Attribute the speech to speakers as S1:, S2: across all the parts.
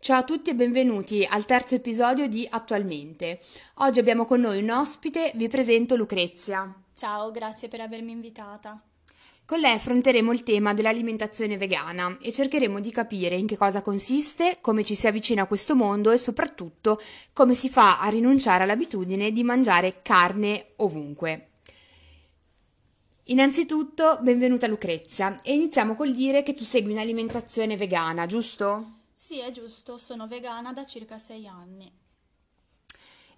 S1: Ciao a tutti e benvenuti al terzo episodio di Attualmente. Oggi abbiamo con noi un ospite, vi presento Lucrezia.
S2: Ciao, grazie per avermi invitata.
S1: Con lei affronteremo il tema dell'alimentazione vegana e cercheremo di capire in che cosa consiste, come ci si avvicina a questo mondo e soprattutto come si fa a rinunciare all'abitudine di mangiare carne ovunque. Innanzitutto, benvenuta Lucrezia e iniziamo col dire che tu segui un'alimentazione vegana, giusto?
S2: Sì, è giusto, sono vegana da circa sei anni.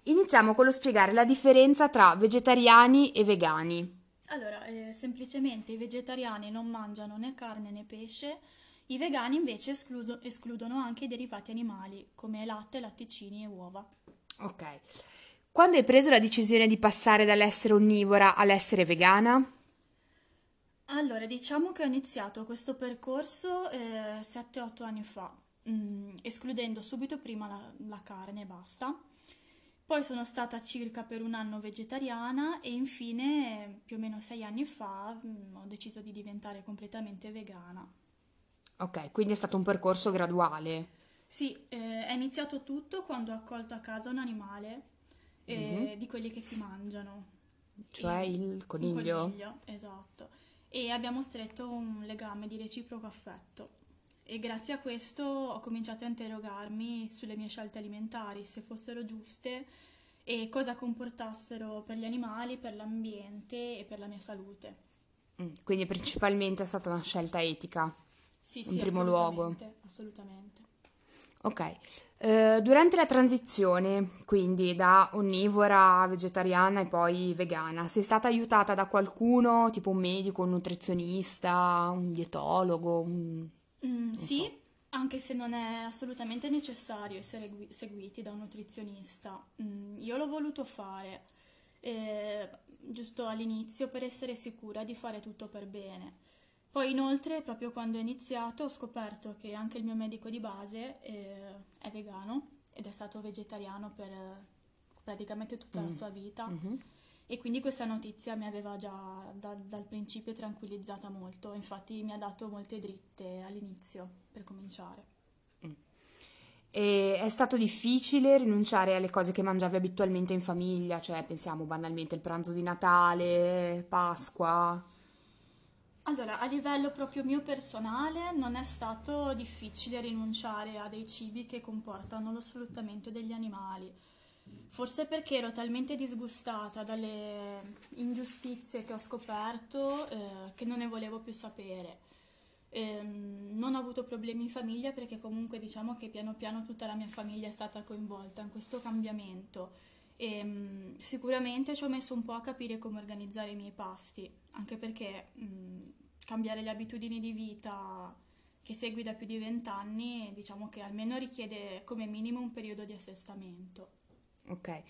S1: Iniziamo con lo spiegare la differenza tra vegetariani e vegani.
S2: Allora, eh, semplicemente i vegetariani non mangiano né carne né pesce, i vegani invece escluso- escludono anche i derivati animali, come latte, latticini e uova.
S1: Ok. Quando hai preso la decisione di passare dall'essere onnivora all'essere vegana?
S2: Allora, diciamo che ho iniziato questo percorso eh, 7-8 anni fa, mm, escludendo subito prima la, la carne e basta. Poi sono stata circa per un anno vegetariana e infine, più o meno sei anni fa, mm, ho deciso di diventare completamente vegana.
S1: Ok, quindi è stato un percorso graduale.
S2: Sì, eh, è iniziato tutto quando ho accolto a casa un animale eh, di quelli che si mangiano.
S1: Cioè
S2: E-
S1: il coniglio?
S2: coniglio, esatto. E abbiamo stretto un legame di reciproco affetto. E grazie a questo ho cominciato a interrogarmi sulle mie scelte alimentari, se fossero giuste e cosa comportassero per gli animali, per l'ambiente e per la mia salute.
S1: Mm, Quindi principalmente è stata una scelta etica.
S2: Sì,
S1: In
S2: sì,
S1: primo luogo.
S2: assolutamente.
S1: Ok. Eh, durante la transizione, quindi da onnivora a vegetariana e poi vegana, sei stata aiutata da qualcuno, tipo un medico, un nutrizionista, un dietologo? un-
S2: Mm, sì,
S1: so.
S2: anche se non è assolutamente necessario essere gui- seguiti da un nutrizionista. Mm, io l'ho voluto fare, eh, giusto all'inizio, per essere sicura di fare tutto per bene. Poi inoltre, proprio quando ho iniziato, ho scoperto che anche il mio medico di base, eh, è vegano ed è stato vegetariano per eh, praticamente tutta la sua vita.
S1: Mhm.
S2: E quindi questa notizia mi aveva già da- dal principio tranquillizzata molto, infatti mi ha dato molte dritte all'inizio per cominciare.
S1: E è stato difficile rinunciare alle cose che mangiavi abitualmente in famiglia, cioè pensiamo banalmente al pranzo di Natale, Pasqua.
S2: Allora, a livello proprio mio personale non è stato difficile rinunciare a dei cibi che comportano lo sfruttamento degli animali. Forse perché ero talmente disgustata dalle ingiustizie che ho scoperto, eh, che non ne volevo più sapere. Ehm, non ho avuto problemi in famiglia perché comunque diciamo che piano piano tutta la mia famiglia è stata coinvolta in questo cambiamento. E, sicuramente ci ho messo un po' a capire come organizzare i miei pasti, anche perché mh, cambiare le abitudini di vita che segui da più di vent'anni, diciamo che almeno richiede come minimo un periodo di assestamento.
S1: Ok.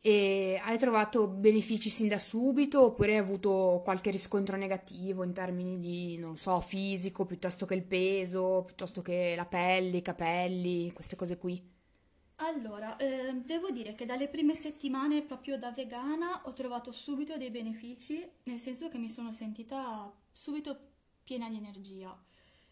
S1: E hai trovato benefici sin da subito oppure hai avuto qualche riscontro negativo in termini di, non so, fisico, piuttosto che il peso, piuttosto che la pelle, i capelli, queste cose qui?
S2: Allora, eh, devo dire che dalle prime settimane proprio da vegana ho trovato subito dei benefici, nel senso che mi sono sentita subito piena di energia.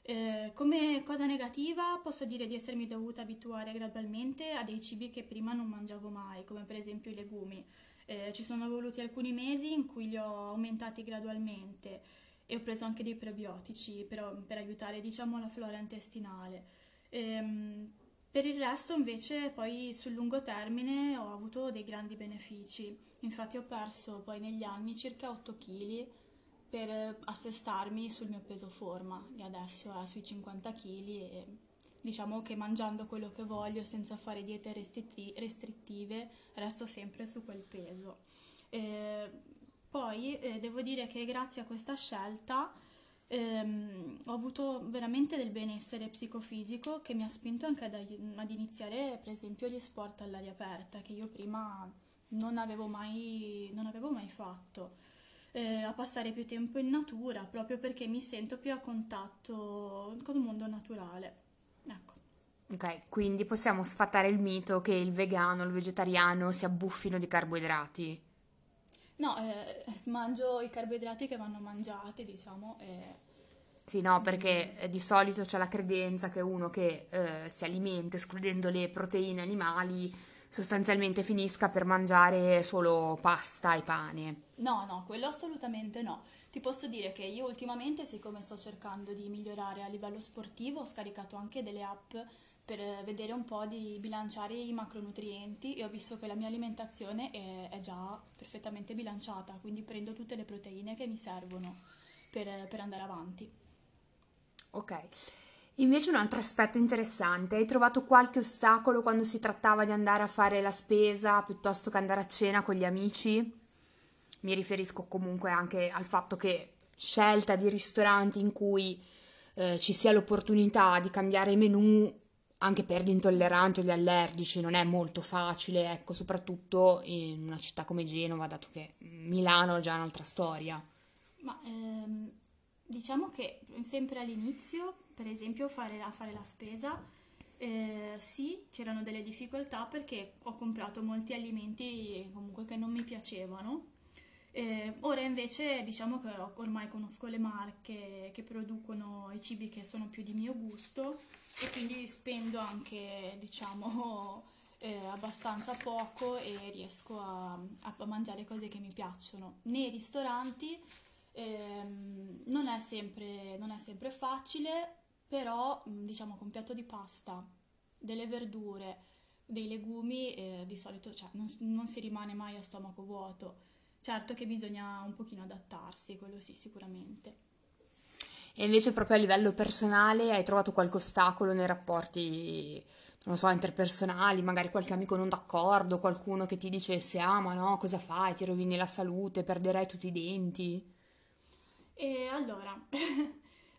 S2: Eh, come cosa negativa posso dire di essermi dovuta abituare gradualmente a dei cibi che prima non mangiavo mai, come per esempio i legumi. Eh, ci sono voluti alcuni mesi in cui li ho aumentati gradualmente e ho preso anche dei prebiotici per, per aiutare, diciamo, la flora intestinale. Ehm, per il resto invece poi sul lungo termine ho avuto dei grandi benefici. Infatti ho perso poi negli anni circa 8 kg per eh, assestarmi sul mio peso forma, che adesso è sui 50 kg e diciamo che mangiando quello che voglio senza fare diete restritti- restrittive resto sempre su quel peso. Eh, poi eh, devo dire che grazie a questa scelta ehm, ho avuto veramente del benessere psicofisico che mi ha spinto anche ad, ad iniziare per esempio gli sport all'aria aperta che io prima non avevo mai, non avevo mai fatto. Eh, a passare più tempo in natura proprio perché mi sento più a contatto con il mondo naturale. Ecco.
S1: Ok, quindi possiamo sfatare il mito che il vegano, il vegetariano si abbuffino di carboidrati.
S2: No, eh, mangio i carboidrati che vanno mangiati, diciamo, e
S1: Sì, no, perché eh, di solito c'è la credenza che uno che eh, si alimenta escludendo le proteine animali sostanzialmente finisca per mangiare solo pasta e pane.
S2: No, no, quello assolutamente no. Ti posso dire che io ultimamente, siccome sto cercando di migliorare a livello sportivo, ho scaricato anche delle app per vedere un po' di bilanciare i macronutrienti e ho visto che la mia alimentazione è, è già perfettamente bilanciata, quindi prendo tutte le proteine che mi servono per, per andare avanti.
S1: Ok. Invece un altro aspetto interessante, hai trovato qualche ostacolo quando si trattava di andare a fare la spesa piuttosto che andare a cena con gli amici? Mi riferisco comunque anche al fatto che scelta di ristoranti in cui eh, ci sia l'opportunità di cambiare menù anche per gli intolleranti o gli allergici non è molto facile, ecco, soprattutto in una città come Genova, dato che Milano è già un'altra storia.
S2: Ma ehm, diciamo che sempre all'inizio, per esempio, fare, a fare la spesa, eh, sì, c'erano delle difficoltà perché ho comprato molti alimenti comunque che non mi piacevano. Eh, ora invece diciamo che ormai conosco le marche che producono i cibi che sono più di mio gusto e quindi spendo anche diciamo eh, abbastanza poco e riesco a, a, mangiare cose che mi piacciono. Nei ristoranti ehm, non, è sempre, non è sempre facile, però diciamo con un piatto di pasta, delle verdure, dei legumi eh, di solito cioè, non, non si rimane mai a stomaco vuoto. Certo che bisogna un pochino adattarsi, quello sì, sicuramente.
S1: E invece proprio a livello personale hai trovato qualche ostacolo nei rapporti, non so, interpersonali, magari qualche amico non d'accordo, qualcuno che ti dicesse ah ma no, cosa fai, ti rovini la salute, perderai tutti i denti?
S2: E allora,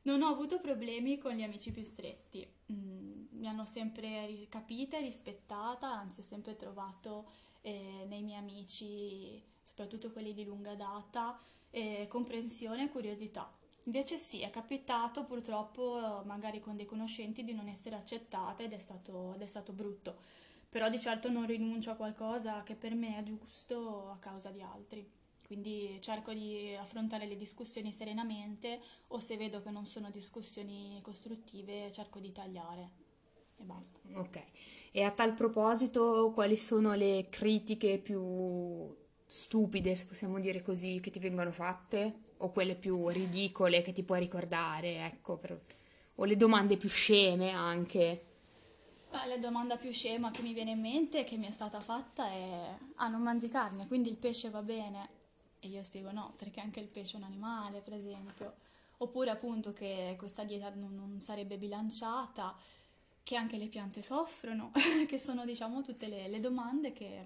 S2: non ho avuto problemi con gli amici più stretti, mm, mi hanno sempre capita e rispettata, anzi ho sempre trovato eh, nei miei amici, soprattutto quelli di lunga data, eh, comprensione e curiosità. Invece sì, è capitato purtroppo magari con dei conoscenti di non essere accettata ed è stato, ed è stato brutto, però di certo non rinuncio a qualcosa che per me è giusto a causa di altri. Quindi cerco di affrontare le discussioni serenamente o se vedo che non sono discussioni costruttive cerco di tagliare e basta.
S1: Ok, e a tal proposito quali sono le critiche più stupide, se possiamo dire così, che ti vengono fatte? O quelle più ridicole che ti puoi ricordare, ecco, per... o le domande più sceme anche?
S2: Beh, la domanda più scema che mi viene in mente che mi è stata fatta è ah, non mangi carne, quindi il pesce va bene? E io spiego no, perché anche il pesce è un animale, per esempio. Oppure appunto che questa dieta non, non sarebbe bilanciata, che anche le piante soffrono, che sono diciamo tutte le, le domande che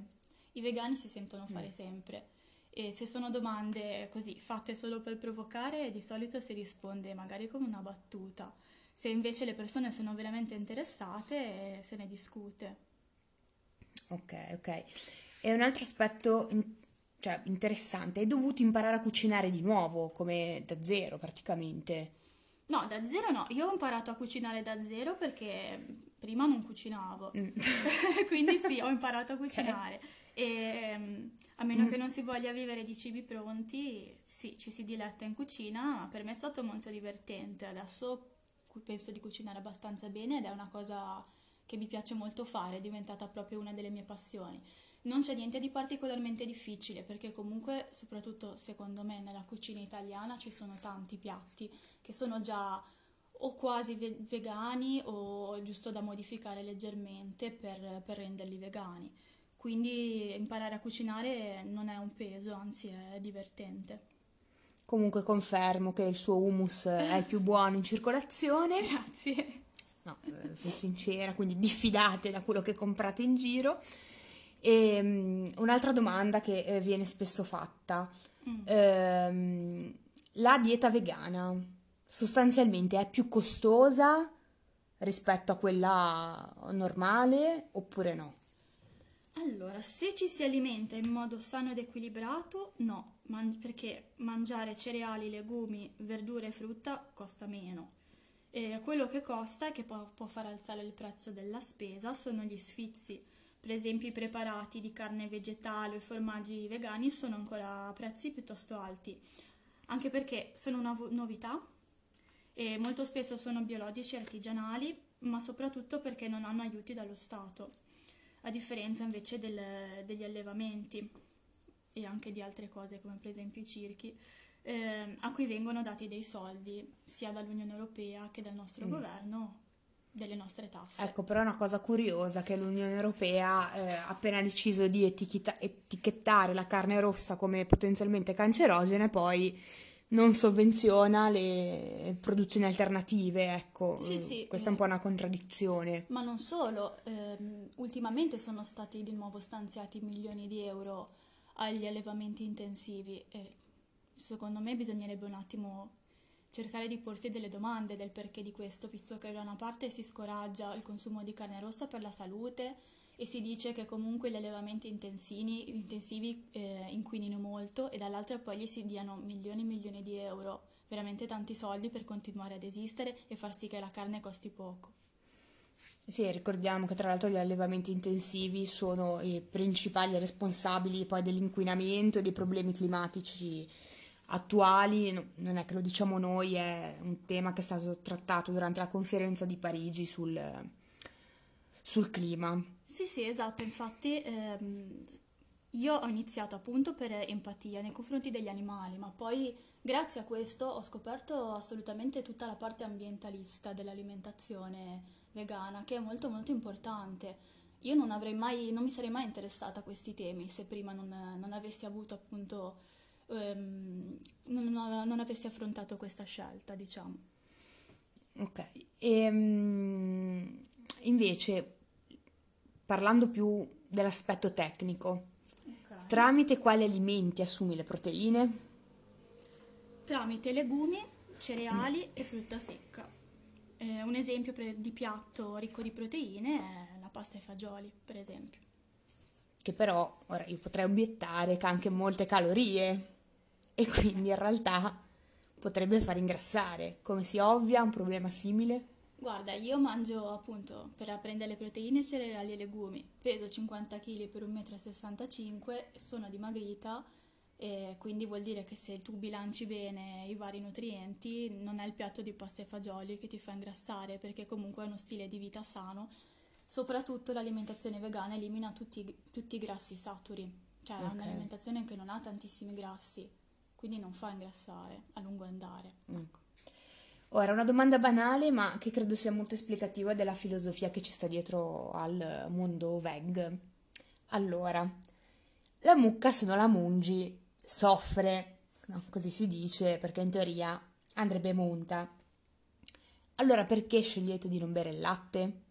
S2: i vegani si sentono fare mm. sempre. E se sono domande così fatte solo per provocare, di solito si risponde magari con una battuta. Se invece le persone sono veramente interessate, se ne discute.
S1: Ok, ok. E un altro aspetto cioè, interessante, hai dovuto imparare a cucinare di nuovo, come da zero praticamente.
S2: No, da zero no, io ho imparato a cucinare da zero perché prima non cucinavo, mm. quindi sì, ho imparato a cucinare. E mm, a meno mm. che non si voglia vivere di cibi pronti, sì, ci si diletta in cucina, ma per me è stato molto divertente. Adesso penso di cucinare abbastanza bene ed è una cosa che mi piace molto fare, è diventata proprio una delle mie passioni. Non c'è niente di particolarmente difficile perché comunque, soprattutto secondo me, nella cucina italiana ci sono tanti piatti che sono già o quasi ve- vegani o giusto da modificare leggermente per, per renderli vegani. Quindi imparare a cucinare non è un peso, anzi è divertente.
S1: Comunque confermo che il suo hummus è il più buono in circolazione.
S2: Grazie.
S1: No, eh, sono sincera, quindi diffidate da quello che comprate in giro. E, um, un'altra domanda che eh, viene spesso fatta. Mm. Ehm, la dieta vegana sostanzialmente è più costosa rispetto a quella normale oppure no?
S2: Allora, se ci si alimenta in modo sano ed equilibrato, no, man- perché mangiare cereali, legumi, verdure e frutta costa meno. E quello che costa e che può, può far alzare il prezzo della spesa sono gli sfizi. Per esempio i preparati di carne vegetale o i formaggi vegani sono ancora a prezzi piuttosto alti, anche perché sono una novità e molto spesso sono biologici e artigianali, ma soprattutto perché non hanno aiuti dallo Stato, a differenza invece del, degli allevamenti e anche di altre cose come per esempio i circhi, eh, a cui vengono dati dei soldi sia dall'Unione Europea che dal nostro mm. governo delle nostre tasse.
S1: Ecco, però è una cosa curiosa che l'Unione Europea eh, ha appena deciso di etichetta- etichettare la carne rossa come potenzialmente cancerogena e poi non sovvenziona le produzioni alternative, ecco, sì, sì, questa è un po' una contraddizione.
S2: Ma non solo, ehm, ultimamente sono stati di nuovo stanziati milioni di euro agli allevamenti intensivi e secondo me bisognerebbe un attimo cercare di porsi delle domande del perché di questo, visto che da una parte si scoraggia il consumo di carne rossa per la salute e si dice che comunque gli allevamenti intensivi eh, inquinino molto e dall'altra poi gli si diano milioni e milioni di euro, veramente tanti soldi per continuare ad esistere e far sì che la carne costi poco.
S1: Sì, ricordiamo che tra l'altro gli allevamenti intensivi sono i principali responsabili poi dell'inquinamento e dei problemi climatici attuali, non è che lo diciamo noi, è un tema che è stato trattato durante la conferenza di Parigi sul, sul clima.
S2: Sì, sì, esatto, infatti ehm, io ho iniziato appunto per empatia nei confronti degli animali, ma poi grazie a questo ho scoperto assolutamente tutta la parte ambientalista dell'alimentazione vegana, che è molto molto importante. Io non mai, non mi sarei mai interessata a questi temi se prima non, non avessi avuto appunto ehm, non, non, avessi affrontato questa scelta, diciamo.
S1: Ok, e, ehm, invece parlando più dell'aspetto tecnico, okay. tramite quali alimenti assumi le proteine?
S2: Tramite legumi, cereali mm. e frutta secca. Eh, un esempio di piatto ricco di proteine è la pasta ai fagioli, per esempio.
S1: Che però, ora io potrei obiettare che ha anche molte calorie e quindi in realtà potrebbe far ingrassare. Come si ovvia un problema simile?
S2: Guarda, io mangio appunto per prendere le proteine cereali e legumi, peso 50 kg per 1,65 m, sono dimagrita e quindi vuol dire che se tu bilanci bene i vari nutrienti non è il piatto di pasta e fagioli che ti fa ingrassare perché comunque è uno stile di vita sano. Soprattutto l'alimentazione vegana elimina tutti, tutti i grassi saturi, cioè okay. è un'alimentazione che non ha tantissimi grassi quindi non fa ingrassare a lungo andare.
S1: Ecco. Ora, una domanda banale, ma che credo sia molto esplicativa della filosofia che ci sta dietro al mondo veg. Allora, la mucca se non la mungi soffre, no, così si dice, perché in teoria andrebbe munta. Allora perché scegliete di non bere il latte?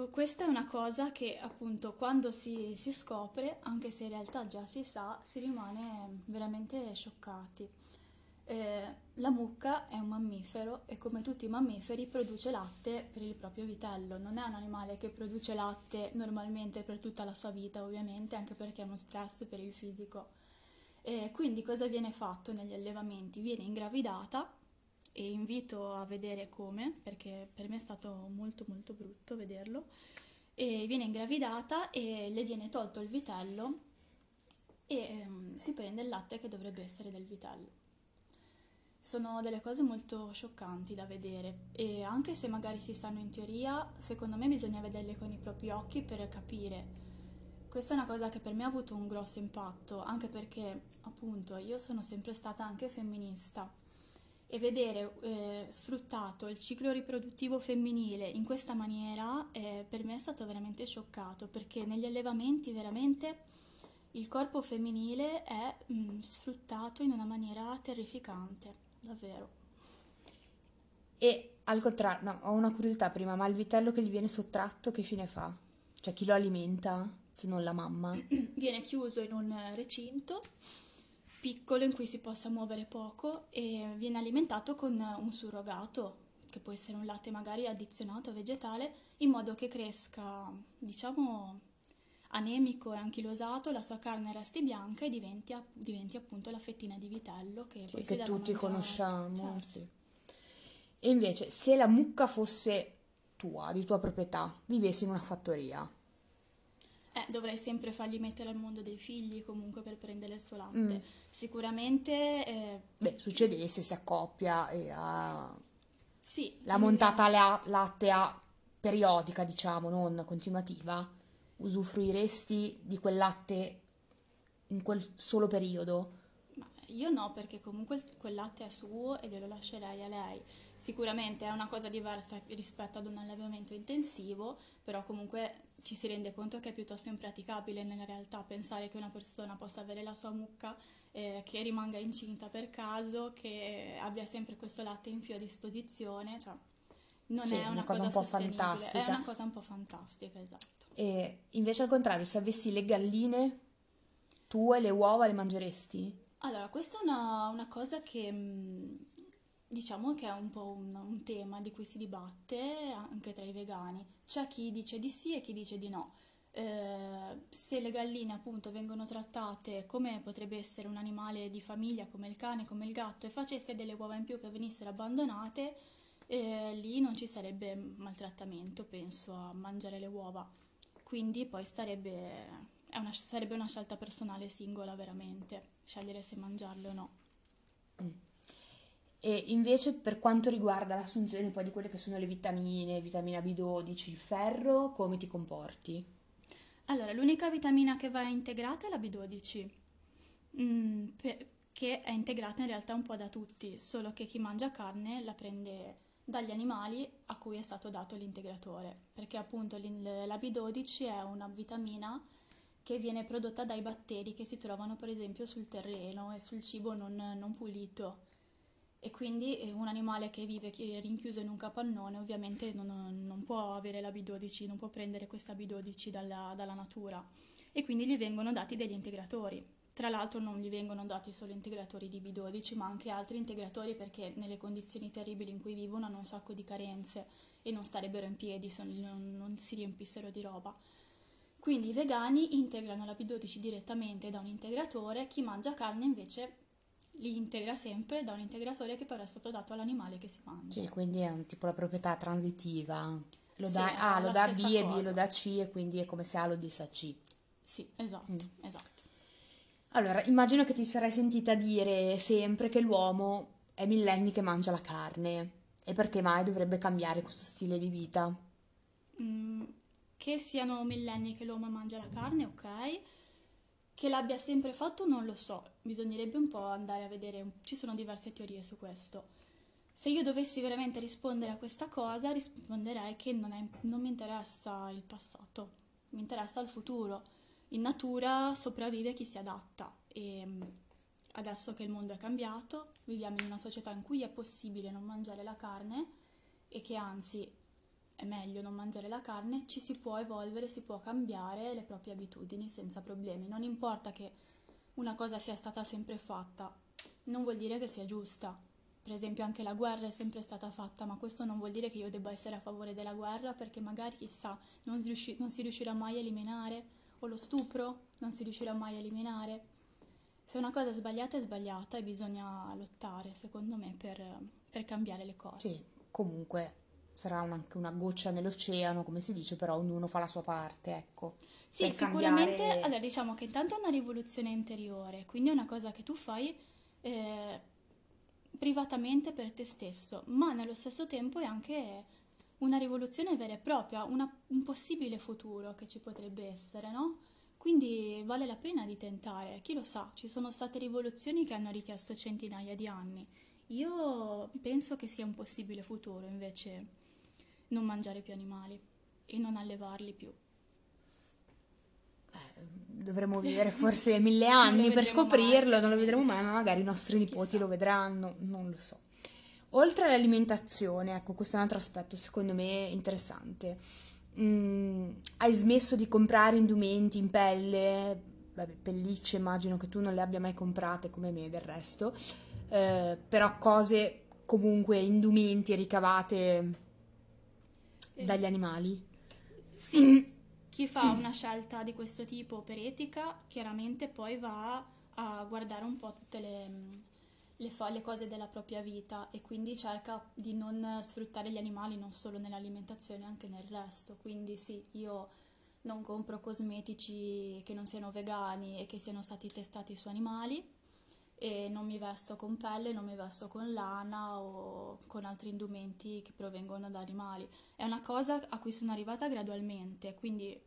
S2: Ecco, questa è una cosa che appunto quando si, si, scopre, anche se in realtà già si sa, si rimane veramente scioccati. Eh, la mucca è un mammifero e come tutti i mammiferi produce latte per il proprio vitello. Non è un animale che produce latte normalmente per tutta la sua vita, ovviamente, anche perché è uno stress per il fisico. Eh, quindi cosa viene fatto negli allevamenti? Viene ingravidata e invito a vedere come, perché per me è stato molto molto brutto vederlo, e viene ingravidata e le viene tolto il vitello e um, si prende il latte che dovrebbe essere del vitello. Sono delle cose molto scioccanti da vedere e anche se magari si sanno in teoria, secondo me bisogna vederle con i propri occhi per capire. Questa è una cosa che per me ha avuto un grosso impatto, anche perché appunto io sono sempre stata anche femminista e vedere eh, sfruttato il ciclo riproduttivo femminile in questa maniera eh, per me è stato veramente scioccato perché negli allevamenti veramente il corpo femminile è mh, mm, sfruttato in una maniera terrificante, davvero.
S1: E al contrario, no, ho una curiosità prima, ma il vitello che gli viene sottratto che fine fa? Cioè chi lo alimenta se non la mamma?
S2: viene chiuso in un recinto piccolo in cui si possa muovere poco e viene alimentato con un surrogato, che può essere un latte magari addizionato vegetale, in modo che cresca, diciamo, anemico e anchilosato, la sua carne resti bianca e diventi, diventi appunto la fettina di vitello che,
S1: sì, che tutti conosciamo. Certo. Sì. E invece, se la mucca fosse tua, di tua proprietà, vivessi in una fattoria,
S2: Eh, dovrei sempre fargli mettere al mondo dei figli comunque per prendere il suo latte.
S1: Mm.
S2: Sicuramente, eh,
S1: Beh, succedesse, si accoppia e ha
S2: sì.
S1: la montata la- lattea periodica, diciamo, non continuativa, usufruiresti di quel latte in quel solo periodo?
S2: Ma io no, perché comunque quel latte è suo e glielo lascerei a lei. Sicuramente è una cosa diversa rispetto ad un allevamento intensivo, però comunque ci si rende conto che è piuttosto impraticabile nella realtà pensare che una persona possa avere la sua mucca, eh, che rimanga incinta per caso, che abbia sempre questo latte in più a disposizione, cioè non
S1: Sì,
S2: è una
S1: una cosa
S2: cosa
S1: un po'
S2: sostenibile, è
S1: fantastica.
S2: una cosa un po' fantastica, esatto.
S1: E invece al contrario, se avessi le galline tue, le uova le mangeresti?
S2: Allora, questa è una, una cosa che mh, diciamo che è un po' un, un tema di cui si dibatte anche tra i vegani. C'è chi dice di sì e chi dice di no. Eh, se le galline appunto vengono trattate come potrebbe essere un animale di famiglia come il cane, come il gatto e facesse delle uova in più che venissero abbandonate, eh, lì non ci sarebbe maltrattamento, penso, a mangiare le uova. Quindi poi starebbe, una, sarebbe una scelta personale singola veramente, scegliere se mangiarle o no.
S1: E invece per quanto riguarda l'assunzione poi di quelle che sono le vitamine, vitamina B12, il ferro, come ti comporti?
S2: Allora, l'unica vitamina che va integrata è la B12, mm, che è integrata in realtà un po' da tutti, solo che chi mangia carne la prende dagli animali a cui è stato dato l'integratore, perché appunto la B12 è una vitamina che viene prodotta dai batteri che si trovano per esempio sul terreno e sul cibo non, non pulito. E quindi eh, un animale che vive chi- rinchiuso in un capannone ovviamente non, non può avere la B12, non può prendere questa B12 dalla, dalla natura e quindi gli vengono dati degli integratori. Tra l'altro non gli vengono dati solo integratori di B12 ma anche altri integratori perché nelle condizioni terribili in cui vivono hanno un sacco di carenze e non starebbero in piedi se non, non si riempissero di roba. Quindi i vegani integrano la B12 direttamente da un integratore, chi mangia carne invece li integra sempre da un integratore che però è stato dato all'animale che si mangia.
S1: Sì, quindi è un tipo la proprietà transitiva. Lo
S2: Sì, è
S1: A, lo dà B
S2: stessa
S1: e B
S2: cosa.
S1: lo dà C e quindi è come se A lo disse a C.
S2: Sì, esatto,
S1: Mm.
S2: esatto.
S1: Allora, immagino che ti sarai sentita dire sempre che l'uomo è millenni che mangia la carne. E perché mai dovrebbe cambiare questo stile di vita?
S2: Mm, che siano millenni che l'uomo mangia la carne, ok. Che l'abbia sempre fatto non lo so, bisognerebbe un po' andare a vedere, ci sono diverse teorie su questo. Se io dovessi veramente rispondere a questa cosa, risponderei che non, è- non mi interessa il passato, mi interessa il futuro. In natura sopravvive chi si adatta e mm, adesso che il mondo è cambiato, viviamo in una società in cui è possibile non mangiare la carne e che anzi è meglio non mangiare la carne, ci si può evolvere, si può cambiare le proprie abitudini senza problemi. Non importa che una cosa sia stata sempre fatta, non vuol dire che sia giusta. Per esempio anche la guerra è sempre stata fatta, ma questo non vuol dire che io debba essere a favore della guerra perché magari chissà non, riusci- non si riuscirà mai a eliminare, o lo stupro non si riuscirà mai a eliminare. Se una cosa è sbagliata è sbagliata e bisogna lottare, secondo me, per, per cambiare le cose.
S1: Sì, comunque sarà un- anche una goccia nell'oceano, come si dice, però ognuno fa la sua parte, ecco.
S2: Sì, sicuramente,
S1: cambiare-
S2: allora diciamo che intanto è una rivoluzione interiore, quindi è una cosa che tu fai eh, privatamente per te stesso, ma nello stesso tempo è anche una rivoluzione vera e propria, una- un possibile futuro che ci potrebbe essere, no? Quindi vale la pena di tentare, chi lo sa, ci sono state rivoluzioni che hanno richiesto centinaia di anni. Io penso che sia un possibile futuro invece non mangiare più animali e non allevarli più.
S1: Dovremmo vivere forse mille anni per scoprirlo,
S2: mai.
S1: non lo vedremo mai, ma magari i nostri nipoti
S2: Chissà.
S1: lo vedranno, non lo so. Oltre all'alimentazione, ecco, questo è un altro aspetto secondo me interessante. Mm, hai smesso di comprare indumenti in pelle, vabbè, pellicce immagino che tu non le abbia mai comprate come me del resto, eh, però cose comunque, indumenti ricavate dagli animali.
S2: Sì, chi fa una scelta di questo tipo per etica, chiaramente poi va a guardare un po' tutte le, le fa- le cose della propria vita e quindi cerca di non sfruttare gli animali non solo nell'alimentazione, anche nel resto. Quindi sì, io non compro cosmetici che non siano vegani e che siano stati testati su animali e non mi vesto con pelle, non mi vesto con lana o con altri indumenti che provengono da animali. È una cosa a cui sono arrivata gradualmente, quindi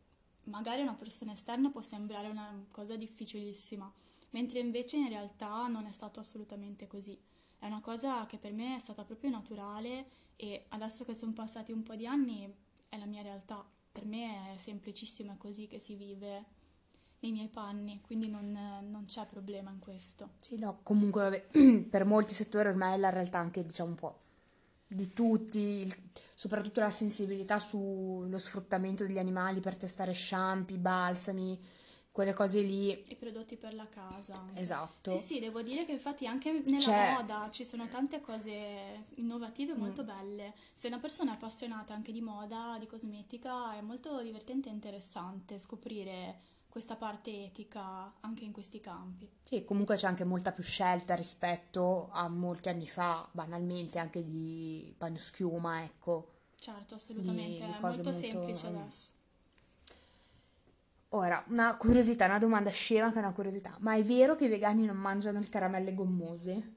S2: magari a una persona esterna può sembrare una cosa difficilissima, mentre invece in realtà non è stato assolutamente così. È una cosa che per me è stata proprio naturale e adesso che sono passati un po' di anni è la mia realtà. Per me è semplicissimo, è così che si vive nei miei panni, quindi non, non c'è problema in questo.
S1: Sì, no, comunque vabbè, per molti settori ormai è la realtà anche, diciamo, un po' di tutti, soprattutto la sensibilità sullo sfruttamento degli animali per testare shampoo, balsami, quelle cose lì.
S2: I prodotti per la casa.
S1: Esatto.
S2: Sì, sì, devo dire che infatti anche nella
S1: C'è-
S2: moda ci sono tante cose innovative molto belle. Se una persona è appassionata anche di moda, di cosmetica, è molto divertente e interessante scoprire questa parte etica anche in questi campi.
S1: Sì, comunque c'è anche molta più scelta rispetto a molti anni fa, banalmente anche di bagnoschiuma, ecco.
S2: Certo, assolutamente,
S1: di
S2: è
S1: cose
S2: molto
S1: molto,
S2: semplice adesso.
S1: Ora, una curiosità, una domanda scema che è una curiosità. Ma è vero che i vegani non mangiano le caramelle gommose?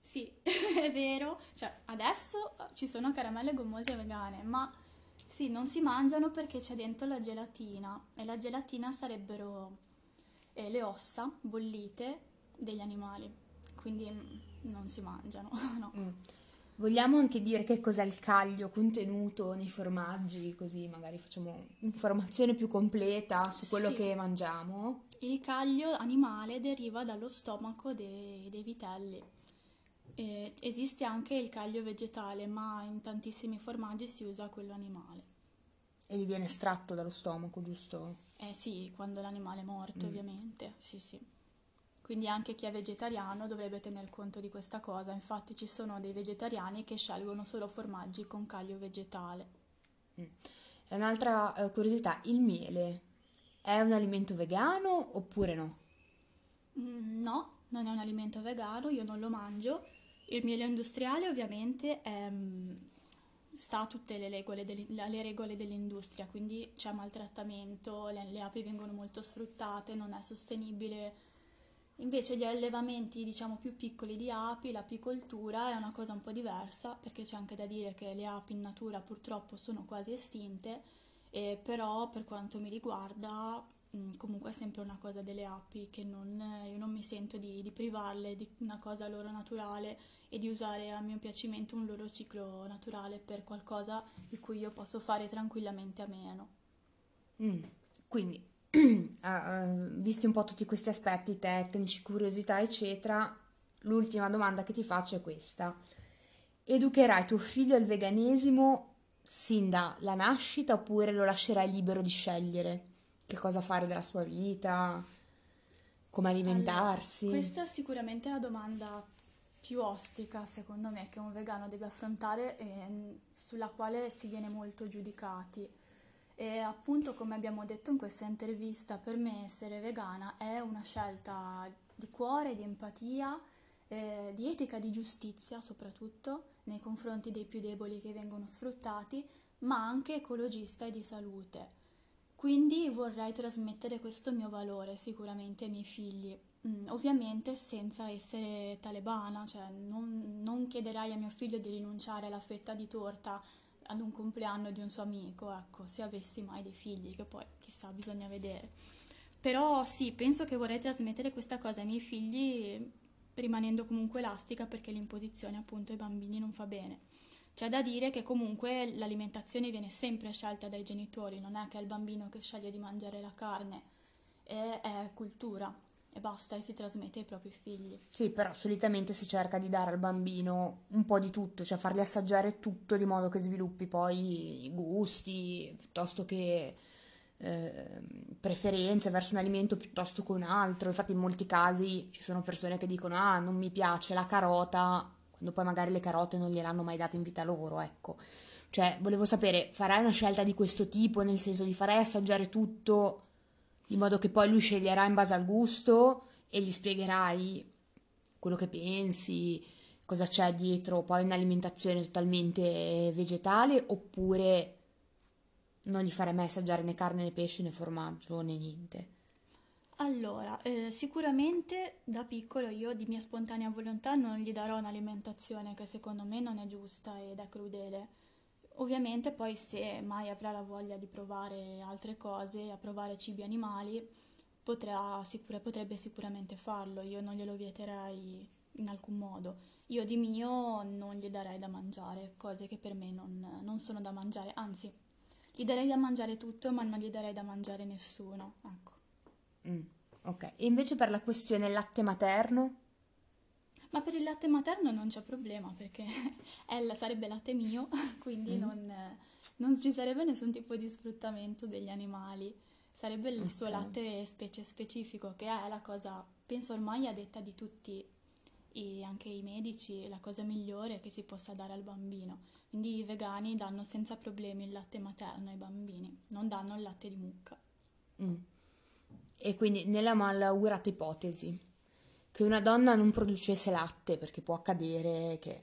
S2: Sì, è vero, cioè adesso ci sono caramelle gommose vegane, ma sì, non si mangiano perché c'è dentro la gelatina e la gelatina sarebbero eh, le ossa bollite degli animali, quindi mm, non si mangiano, no.
S1: Mm. Vogliamo anche dire che cos'è il caglio contenuto nei formaggi, così magari facciamo informazione più completa su quello
S2: Sì.
S1: che mangiamo.
S2: Il caglio animale deriva dallo stomaco dei, dei vitelli. Eh, esiste anche il caglio vegetale, ma in tantissimi formaggi si usa quello animale.
S1: E gli viene estratto dallo stomaco, giusto?
S2: Eh sì, quando l'animale è morto, ovviamente, sì sì. Quindi anche chi è vegetariano dovrebbe tener conto di questa cosa. Infatti ci sono dei vegetariani che scelgono solo formaggi con caglio vegetale.
S1: E un'altra eh, curiosità, il miele è un alimento vegano oppure no?
S2: Mm, no, non è un alimento vegano, io non lo mangio. Il miele industriale ovviamente è, mm, sta a tutte le regole, le regole dell'industria, quindi c'è maltrattamento, le, le api vengono molto sfruttate, non è sostenibile. Invece gli allevamenti, diciamo, più piccoli di api, l'apicoltura è una cosa un po' diversa, perché c'è anche da dire che le api in natura purtroppo sono quasi estinte, e però per quanto mi riguarda, mh, comunque è sempre una cosa delle api che non, io non mi sento di, di privarle di una cosa loro naturale e di usare a mio piacimento un loro ciclo naturale per qualcosa di cui io posso fare tranquillamente a meno.
S1: Mm. Quindi, eh, visti un po' tutti questi aspetti tecnici, curiosità, eccetera, l'ultima domanda che ti faccio è questa. Educherai tuo figlio al veganesimo sin dalla nascita oppure lo lascerai libero di scegliere che cosa fare della sua vita, come alimentarsi?
S2: Allora, questa sicuramente è la domanda più ostica, secondo me, che un vegano deve affrontare e sulla quale si viene molto giudicati. E appunto, come abbiamo detto in questa intervista, per me essere vegana è una scelta di cuore, di empatia, eh, di etica, di giustizia soprattutto nei confronti dei più deboli che vengono sfruttati, ma anche ecologista e di salute. Quindi vorrei trasmettere questo mio valore sicuramente ai miei figli. Mm, ovviamente senza essere talebana, cioè non, non chiederei a mio figlio di rinunciare alla fetta di torta ad un compleanno di un suo amico, ecco, se avessi mai dei figli, che poi chissà, bisogna vedere. Però sì, penso che vorrei trasmettere questa cosa ai miei figli rimanendo comunque elastica perché l'imposizione appunto ai bambini non fa bene. C'è da dire che comunque l'alimentazione viene sempre scelta dai genitori, non è che è il bambino che sceglie di mangiare la carne, è, è cultura e basta e si trasmette ai propri figli.
S1: Sì, però solitamente si cerca di dare al bambino un po' di tutto, cioè fargli assaggiare tutto di modo che sviluppi poi i gusti piuttosto che eh, preferenze verso un alimento piuttosto che un altro. Infatti in molti casi ci sono persone che dicono ah, non mi piace la carota, quando poi magari le carote non gliel'hanno mai date in vita loro, ecco. Cioè, volevo sapere, farai una scelta di questo tipo, nel senso di farai assaggiare tutto in modo che poi lui sceglierà in base al gusto e gli spiegherai quello che pensi, cosa c'è dietro poi un'alimentazione totalmente vegetale oppure non gli farei mai assaggiare né carne né pesce né formaggio né niente.
S2: Allora, eh, sicuramente da piccolo io di mia spontanea volontà non gli darò un'alimentazione che secondo me non è giusta ed è crudele. Ovviamente poi se mai avrà la voglia di provare altre cose, a provare cibi animali, potrà sicura- potrebbe sicuramente farlo, io non glielo vieterei in alcun modo. Io di mio non gli darei da mangiare, cose che per me non, non sono da mangiare, anzi, gli darei da mangiare tutto, ma non gli darei da mangiare nessuno, ecco.
S1: Mm, ok, e invece per la questione latte materno?
S2: Ma per il latte materno non c'è problema perché è, sarebbe latte mio, quindi
S1: Mm,
S2: non, non ci sarebbe nessun tipo di sfruttamento degli animali. Sarebbe il suo
S1: ok.
S2: latte specie specifico, che è la cosa, penso ormai a detta di tutti, e anche i medici, la cosa migliore che si possa dare al bambino. Quindi i vegani danno senza problemi il latte materno ai bambini, non danno il latte di mucca.
S1: Mm. E quindi nella malaugurata ipotesi che una donna non producesse latte, perché può accadere che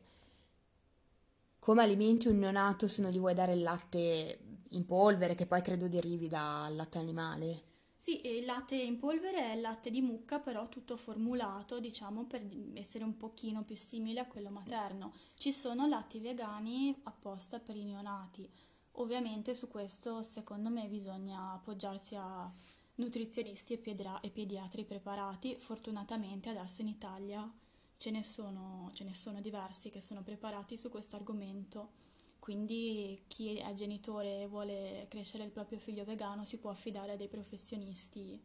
S1: come alimenti un neonato se non gli vuoi dare il latte in polvere, che poi credo derivi dal latte animale.
S2: Sì, il latte in polvere è il latte di mucca, però tutto formulato, diciamo, per essere un pochino più simile a quello materno. Ci sono latti vegani apposta per i neonati. Ovviamente su questo, secondo me, bisogna appoggiarsi a nutrizionisti e, pedra- e pediatri preparati. Fortunatamente adesso in Italia ce ne sono, ce ne sono diversi che sono preparati su questo argomento. Quindi chi è genitore e vuole crescere il proprio figlio vegano si può affidare a dei professionisti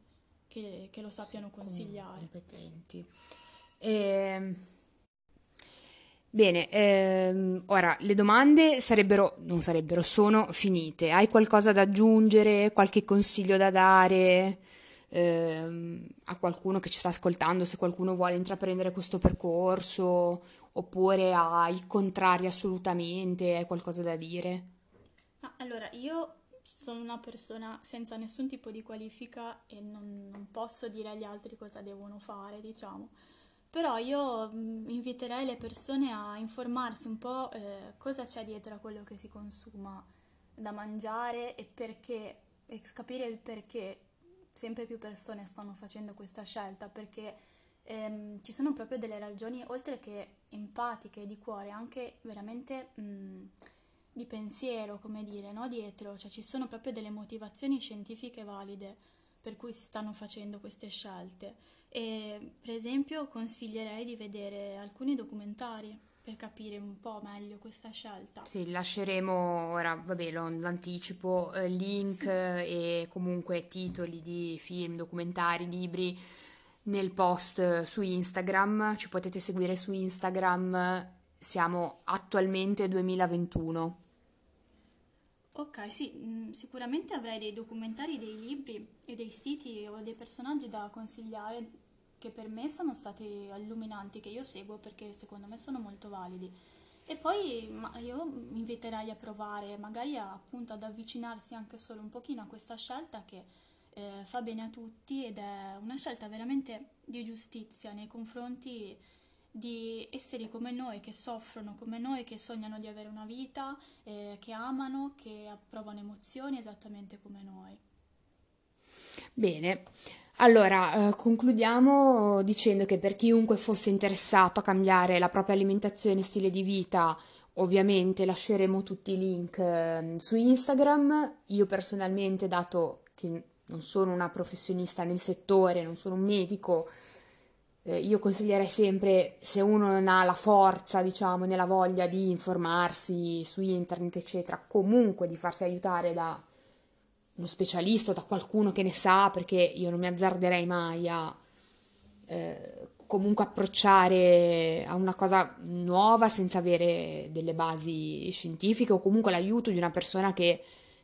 S2: che, che lo sappiano consigliare.
S1: competenti. Ehm, Bene, ehm, ora le domande sarebbero, non sarebbero, sono finite. Hai qualcosa da aggiungere, qualche consiglio da dare ehm, a qualcuno che ci sta ascoltando, se qualcuno vuole intraprendere questo percorso, oppure ai contrari assolutamente, hai qualcosa da dire?
S2: Allora, io sono una persona senza nessun tipo di qualifica e non, non posso dire agli altri cosa devono fare, diciamo. Però io inviterei le persone a informarsi un po' eh, cosa c'è dietro a quello che si consuma da mangiare e perché, e capire il perché sempre più persone stanno facendo questa scelta, perché ehm, ci sono proprio delle ragioni, oltre che empatiche, di cuore, anche veramente mh, di pensiero, come dire, no? Dietro, cioè ci sono proprio delle motivazioni scientifiche valide per cui si stanno facendo queste scelte. E per esempio consiglierei di vedere alcuni documentari per capire un po' meglio questa scelta.
S1: Sì, lasceremo ora, vabbè, lo, lo anticipo, eh, link
S2: Sì.
S1: e comunque titoli di film, documentari, libri nel post eh, su Instagram. Ci potete seguire su Instagram. Siamo attualmente 2021.
S2: Ok, sì, mm, sicuramente avrei dei documentari, dei libri e dei siti o dei personaggi da consigliare che per me sono stati illuminanti, che io seguo perché secondo me sono molto validi. E poi io mi inviterei a provare, magari a- appunto ad avvicinarsi anche solo un pochino a questa scelta che eh, fa bene a tutti ed è una scelta veramente di giustizia nei confronti di esseri come noi che soffrono, come noi che sognano di avere una vita, eh, che amano, che provano emozioni esattamente come noi.
S1: Bene, allora eh, concludiamo dicendo che per chiunque fosse interessato a cambiare la propria alimentazione e stile di vita, ovviamente lasceremo tutti i link eh, su Instagram. Io personalmente, dato che non sono una professionista nel settore, non sono un medico, eh, io consiglierei sempre, se uno non ha la forza, diciamo, né la voglia di informarsi su internet, eccetera, comunque di farsi aiutare da uno specialista o da qualcuno che ne sa, perché io non mi azzarderei mai a eh, comunque approcciare a una cosa nuova senza avere delle basi scientifiche o comunque l'aiuto di una persona che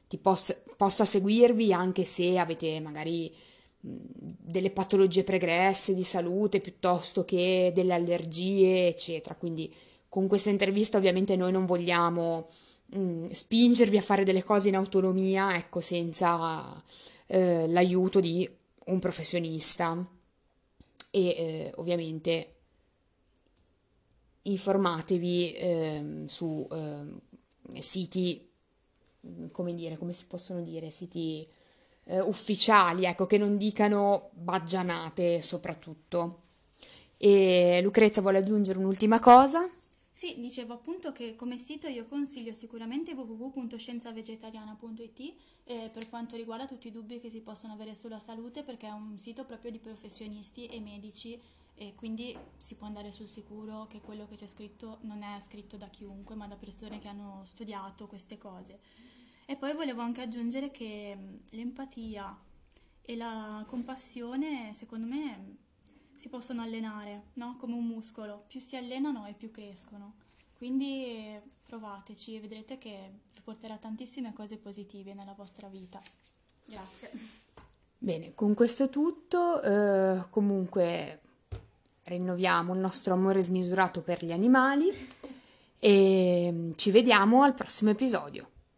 S1: ti possa, possa seguirvi anche se avete magari delle patologie pregresse di salute piuttosto che delle allergie, eccetera. Quindi con questa intervista ovviamente noi non vogliamo mh, spingervi a fare delle cose in autonomia, ecco, senza eh, l'aiuto di un professionista e eh, ovviamente informatevi ehm, su ehm, siti mm, come dire, come si possono dire, siti eh, ufficiali, ecco, che non dicano baggianate soprattutto. E Lucrezia vuole aggiungere un'ultima cosa?
S2: Sì, dicevo appunto che come sito io consiglio sicuramente www.scienzavegetariana.it eh, per quanto riguarda tutti i dubbi che si possono avere sulla salute perché è un sito proprio di professionisti e medici e quindi si può andare sul sicuro che quello che c'è scritto non è scritto da chiunque ma da persone che hanno studiato queste cose. E poi volevo anche aggiungere che l'empatia e la compassione secondo me si possono allenare, no? Come un muscolo, più si allenano e più crescono. Quindi provateci e vedrete che vi porterà tantissime cose positive nella vostra vita. Grazie.
S1: Bene, con questo tutto. Eh, comunque rinnoviamo il nostro amore smisurato per gli animali e ci vediamo al prossimo episodio.